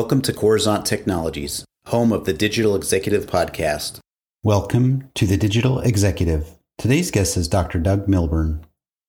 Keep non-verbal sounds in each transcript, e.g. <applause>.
Welcome to Coruzant Technologies, home of the Digital Executive Podcast. Welcome to the Digital Executive. Today's guest is Dr. Doug Milburn.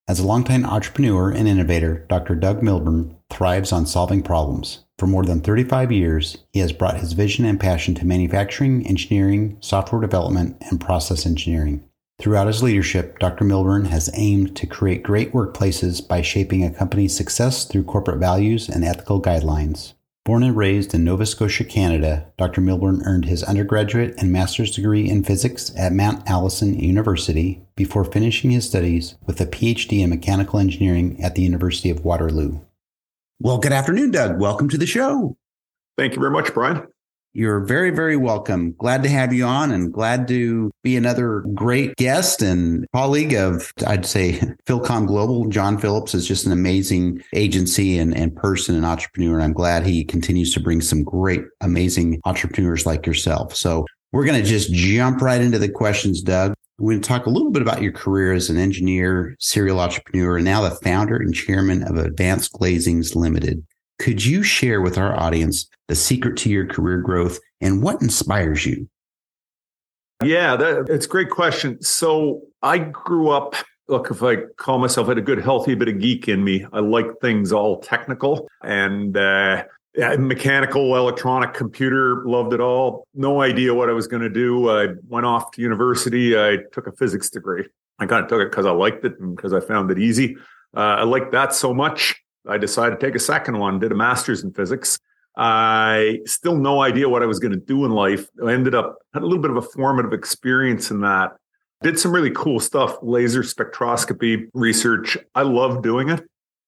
As a longtime entrepreneur and innovator, Dr. Doug Milburn thrives on solving problems. For more than 35 years, he has brought his vision and passion to manufacturing, engineering, software development, and process engineering. Throughout his leadership, Dr. Milburn has aimed to create great workplaces by shaping a company's success through corporate values and ethical guidelines. Born and raised in Nova Scotia, Canada, Dr. Milburn earned his undergraduate and master's degree in physics at Mount Allison University before finishing his studies with a PhD in mechanical engineering at the University of Waterloo. Well, good afternoon, Doug. Welcome to the show. Thank you very much, Brian. You're very, very welcome. Glad to have you on and glad to be another great guest and colleague of, I'd say, <laughs> Philcom Global. John Phillips is just an amazing agency and, and person and entrepreneur. And I'm glad he continues to bring some great, amazing entrepreneurs like yourself. So we're going to just jump right into the questions, Doug. We're going to talk a little bit about your career as an engineer, serial entrepreneur, and now the founder and chairman of Advanced Glazings Limited. Could you share with our audience the secret to your career growth and what inspires you? Yeah, that, it's a great question. So I grew up, look, if I call myself, I had a good, healthy bit of geek in me. I like things all technical and uh, mechanical, electronic, computer, loved it all. No idea what I was going to do. I went off to university. I took a physics degree. I kind of took it because I liked it and because I found it easy. Uh, I liked that so much I decided to take a second one, did a master's in physics. I still no idea what I was going to do in life. I ended up had a little bit of a formative experience in that. Did some really cool stuff, laser spectroscopy research. I love doing it.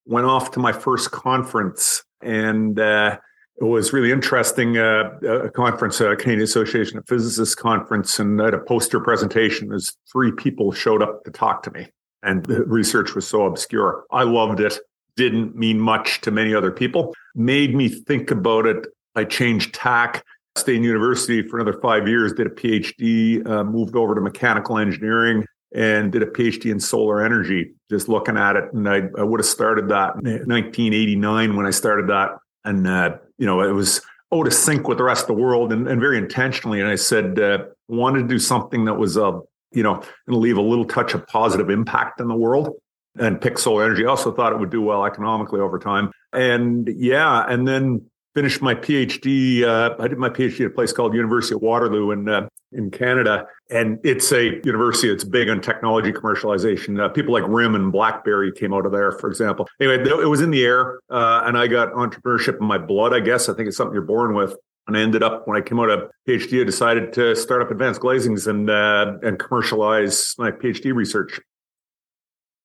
Went off to my first conference and uh, it was really interesting. Uh, a conference, a Canadian Association of Physicists conference, and I had a poster presentation. As three people showed up to talk to me, and the research was so obscure. I loved it didn't mean much to many other people, made me think about it. I changed tack, stayed in university for another five years, did a PhD, uh, moved over to mechanical engineering and did a PhD in solar energy, just looking at it. And I, I would have started that in 1989 when I started that. And, uh, you know, it was out of sync with the rest of the world and, and very intentionally. And I said, uh, wanted to do something that was, uh, you know, going to leave a little touch of positive impact in the world and pick solar energy. Also thought it would do well economically over time. And yeah, and then finished my PhD. Uh, I did my PhD at a place called University of Waterloo in uh, in Canada, and it's a university that's big on technology commercialization. Uh, people like RIM and BlackBerry came out of there, for example. Anyway, it was in the air, uh, and I got entrepreneurship in my blood. I guess I think it's something you're born with. And I ended up when I came out of PhD, I decided to start up Advanced Glazings and uh, and commercialize my PhD research.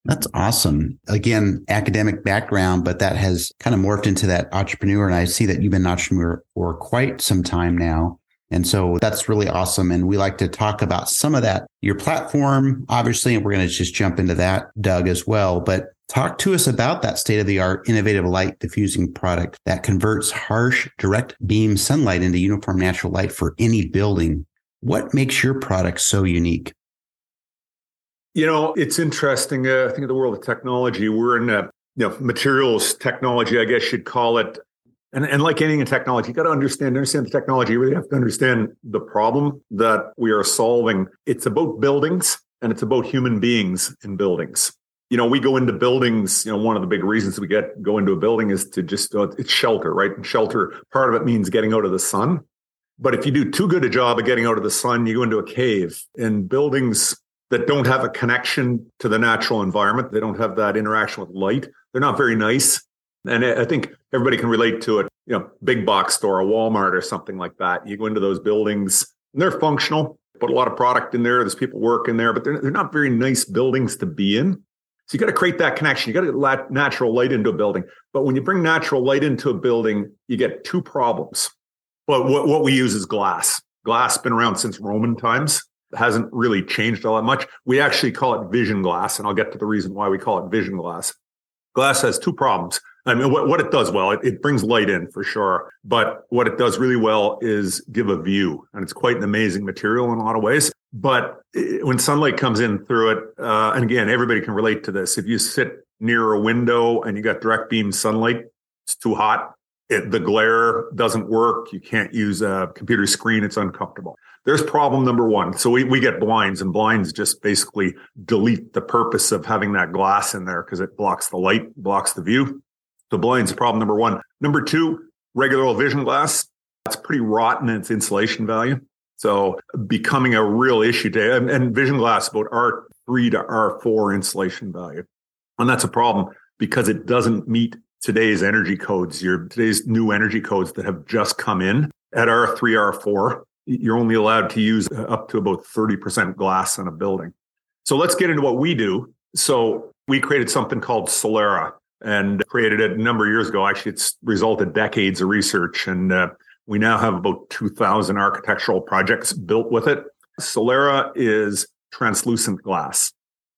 That's awesome. Again, academic background, but that has kind of morphed into that entrepreneur. And I see that you've been an entrepreneur for quite some time now. And so that's really awesome. And we like to talk about some of that, your platform, obviously, and we're going to just jump into that, Doug, as well. But talk to us about that state of the art innovative light diffusing product that converts harsh direct beam sunlight into uniform natural light for any building. What makes your product so unique? You know, it's interesting. Uh, I think in the world of technology, we're in a you know materials technology, I guess you'd call it. And, and like anything in technology, you got to understand, understand the technology. You really have to understand the problem that we are solving. It's about buildings and it's about human beings in buildings. You know, we go into buildings, you know, one of the big reasons we get go into a building is to just, uh, it's shelter, right? And shelter, part of it means getting out of the sun. But if you do too good a job of getting out of the sun, you go into a cave. And buildings that don't have a connection to the natural environment. They don't have that interaction with light. They're not very nice. And I think everybody can relate to it. You know, big box store, a Walmart or something like that. You go into those buildings and they're functional, put a lot of product in there. There's people working there, but they're, they're not very nice buildings to be in. So you got to create that connection. You got to get natural light into a building. But when you bring natural light into a building, you get two problems. Well, what, what we use is glass. Glass been around since Roman times hasn't really changed all that much. We actually call it vision glass, and I'll get to the reason why we call it vision glass. Glass has two problems. I mean, what, what it does well, it, it brings light in for sure. But what it does really well is give a view, and it's quite an amazing material in a lot of ways. But when sunlight comes in through it, uh, and again, everybody can relate to this. If you sit near a window and you got direct beam sunlight, it's too hot. it, the glare doesn't work. You can't use a computer screen. It's uncomfortable. There's problem number one. So we, we get blinds and blinds just basically delete the purpose of having that glass in there because it blocks the light, blocks the view. The blinds problem number one. Number two, regular old vision glass. That's pretty rotten in its insulation value. So becoming a real issue today and, and vision glass about R3 to R4 insulation value. And that's a problem because it doesn't meet today's energy codes, your today's new energy codes that have just come in at R3, R4, you're only allowed to use up to about 30% glass in a building. So let's get into what we do. So we created something called Solera and created it a number of years ago. Actually, it's resulted decades of research and uh, we now have about 2000 architectural projects built with it. Solera is translucent glass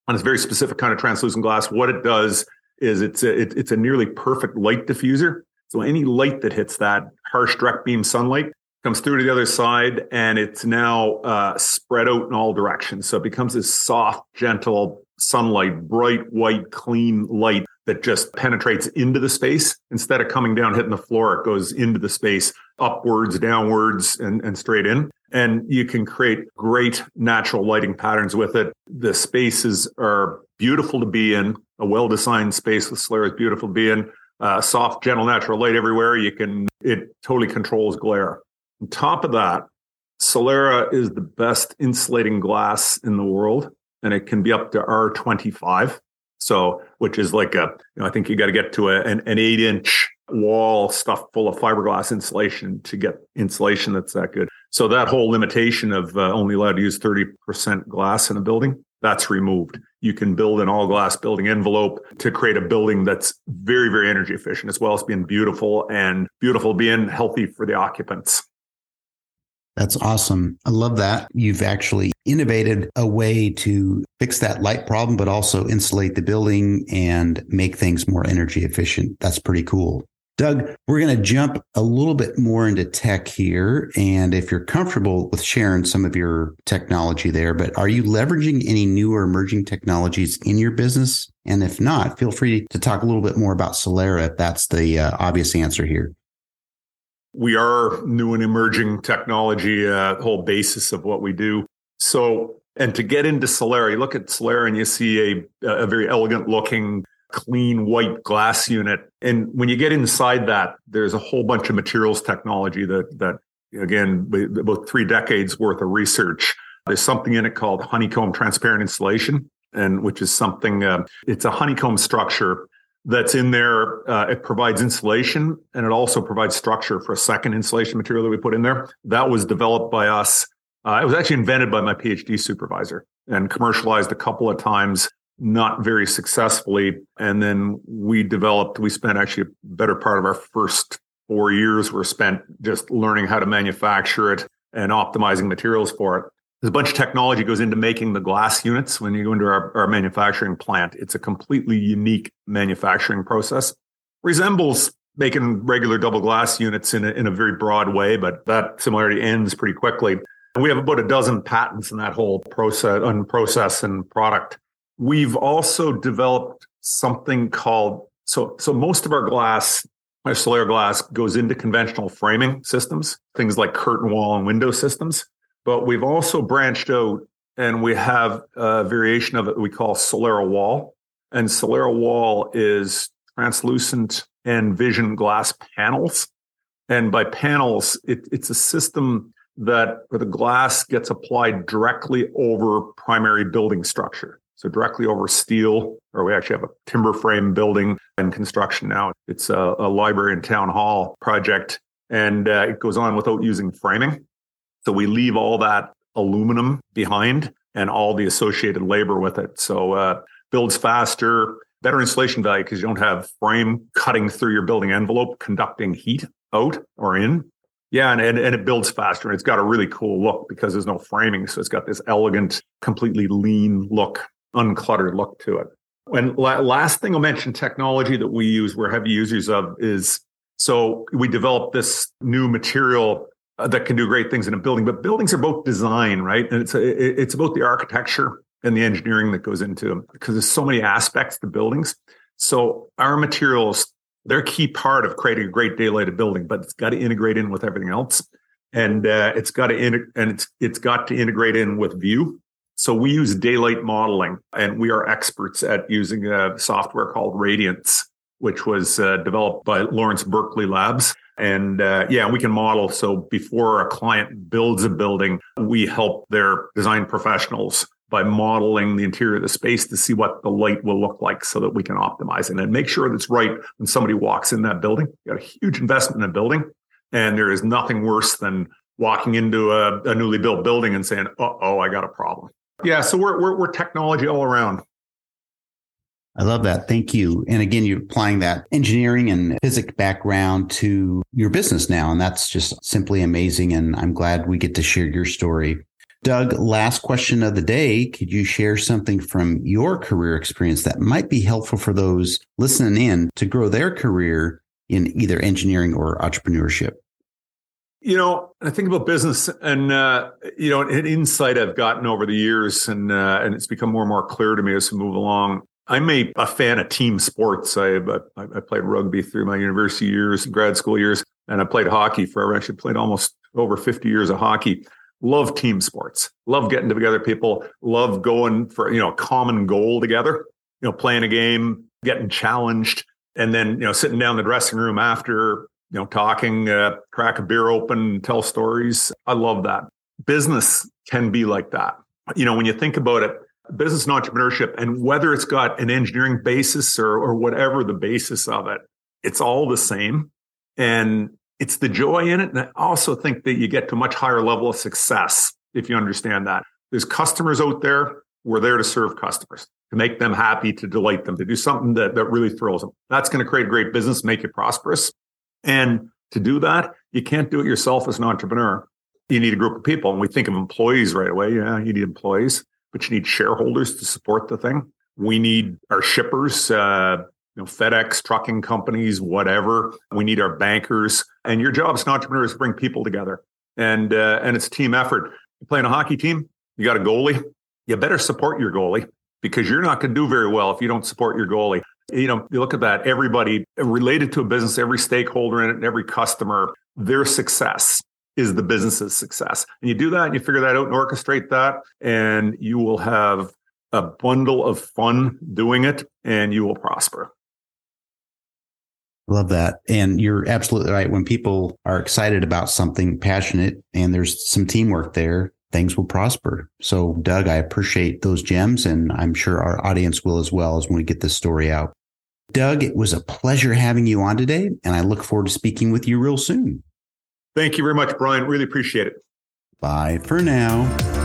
and it's a very specific kind of translucent glass. What it does is it's a, it, it's a nearly perfect light diffuser. So any light that hits that harsh direct beam sunlight comes through to the other side and it's now uh, spread out in all directions. So it becomes this soft, gentle sunlight, bright, white, clean light that just penetrates into the space. Instead of coming down, hitting the floor, it goes into the space, upwards, downwards, and, and straight in. And you can create great natural lighting patterns with it. The spaces are beautiful to be in a well-designed space with Solera is beautiful to be in. Uh, soft, gentle, natural light everywhere. You can it totally controls glare. On top of that, Solera is the best insulating glass in the world, and it can be up to R25. So, which is like a, you know, I think you got to get to a, an, an eight inch wall stuffed full of fiberglass insulation to get insulation that's that good. So that whole limitation of uh, only allowed to use 30% glass in a building, that's removed you can build an all glass building envelope to create a building that's very, very energy efficient, as well as being beautiful and beautiful being healthy for the occupants. That's awesome. I love that. You've actually innovated a way to fix that light problem, but also insulate the building and make things more energy efficient. That's pretty cool. Doug, we're going to jump a little bit more into tech here. And if you're comfortable with sharing some of your technology there, but are you leveraging any newer emerging technologies in your business? And if not, feel free to talk a little bit more about Solera if that's the uh, obvious answer here. We are new and emerging technology, uh, whole basis of what we do. So, and to get into you look at Solera and you see a, a very elegant looking clean white glass unit. And when you get inside that, there's a whole bunch of materials technology that that again about three decades worth of research. There's something in it called honeycomb transparent insulation, and which is something. Uh, it's a honeycomb structure that's in there. Uh, it provides insulation and it also provides structure for a second insulation material that we put in there. That was developed by us. Uh, it was actually invented by my PhD supervisor and commercialized a couple of times not very successfully. And then we developed, we spent actually a better part of our first four years were spent just learning how to manufacture it and optimizing materials for it. There's a bunch of technology goes into making the glass units when you go into our, our manufacturing plant. It's a completely unique manufacturing process. Resembles making regular double glass units in a, in a very broad way, but that similarity ends pretty quickly. We have about a dozen patents in that whole process on process and product. We've also developed something called so so most of our glass, our solar glass goes into conventional framing systems, things like curtain wall and window systems. But we've also branched out and we have a variation of it we call Solera wall. And Solera wall is translucent and vision glass panels. And by panels, it, it's a system that where the glass gets applied directly over primary building structure. So directly over steel, or we actually have a timber frame building in construction now. It's a, a library and town hall project, and uh, it goes on without using framing. So we leave all that aluminum behind and all the associated labor with it. So uh, builds faster, better insulation value because you don't have frame cutting through your building envelope, conducting heat out or in. Yeah, and, and, and it builds faster. It's got a really cool look because there's no framing. So it's got this elegant, completely lean look uncluttered look to it. And la- last thing I'll mention technology that we use, we're heavy users of is so we developed this new material that can do great things in a building, but buildings are both design, right? And it's a, it's about the architecture and the engineering that goes into them because there's so many aspects to buildings. So our materials They're a key part of creating a great daylighted building, but it's got to integrate in with everything else, and uh, it's got to in- and it's it's got to integrate in with view. So we use daylight modeling, and we are experts at using a software called Radiance, which was uh, developed by Lawrence Berkeley Labs. And uh, yeah, we can model. So before a client builds a building, we help their design professionals by modeling the interior of the space to see what the light will look like so that we can optimize it and make sure that's right when somebody walks in that building. You got a huge investment in a building, and there is nothing worse than walking into a, a newly built building and saying, oh, I got a problem. Yeah, so we're, we're, we're technology all around. I love that. Thank you. And again, you're applying that engineering and physics background to your business now. And that's just simply amazing. And I'm glad we get to share your story. Doug, last question of the day. Could you share something from your career experience that might be helpful for those listening in to grow their career in either engineering or entrepreneurship? You know, I think about business and, uh, you know, an insight I've gotten over the years and, uh, and it's become more and more clear to me as we move along. I'm a, a fan of team sports. I, I, I played rugby through my university years, grad school years, and I played hockey forever. I actually played almost over 50 years of hockey love team sports, love getting together people, love going for, you know, a common goal together, you know, playing a game, getting challenged, and then, you know, sitting down in the dressing room after, you know, talking, uh, crack a beer open, tell stories. I love that. Business can be like that. You know, when you think about it, business and entrepreneurship, and whether it's got an engineering basis or, or whatever the basis of it, it's all the same. And it's the joy in it. And I also think that you get to a much higher level of success if you understand that. There's customers out there. We're there to serve customers, to make them happy, to delight them, to do something that, that really thrills them. That's going to create a great business, make it prosperous. And to do that, you can't do it yourself as an entrepreneur. You need a group of people. And we think of employees right away. Yeah, you need employees, but you need shareholders to support the thing. We need our shippers, uh, you know, FedEx, trucking companies, whatever. We need our bankers. And your job as an entrepreneur is to bring people together. And uh, and it's a team effort. You're playing a hockey team, you got a goalie. You better support your goalie because you're not going to do very well if you don't support your goalie. You know, you look at that, everybody related to a business, every stakeholder in it, and every customer, their success is the business's success. And you do that and you figure that out and orchestrate that, and you will have a bundle of fun doing it and you will prosper. Love that. And you're absolutely right. When people are excited about something, passionate, and there's some teamwork there, things will prosper. So, Doug, I appreciate those gems, and I'm sure our audience will as well as when we get this story out. Doug, it was a pleasure having you on today, and I look forward to speaking with you real soon. Thank you very much, Brian. Really appreciate it. Bye for now.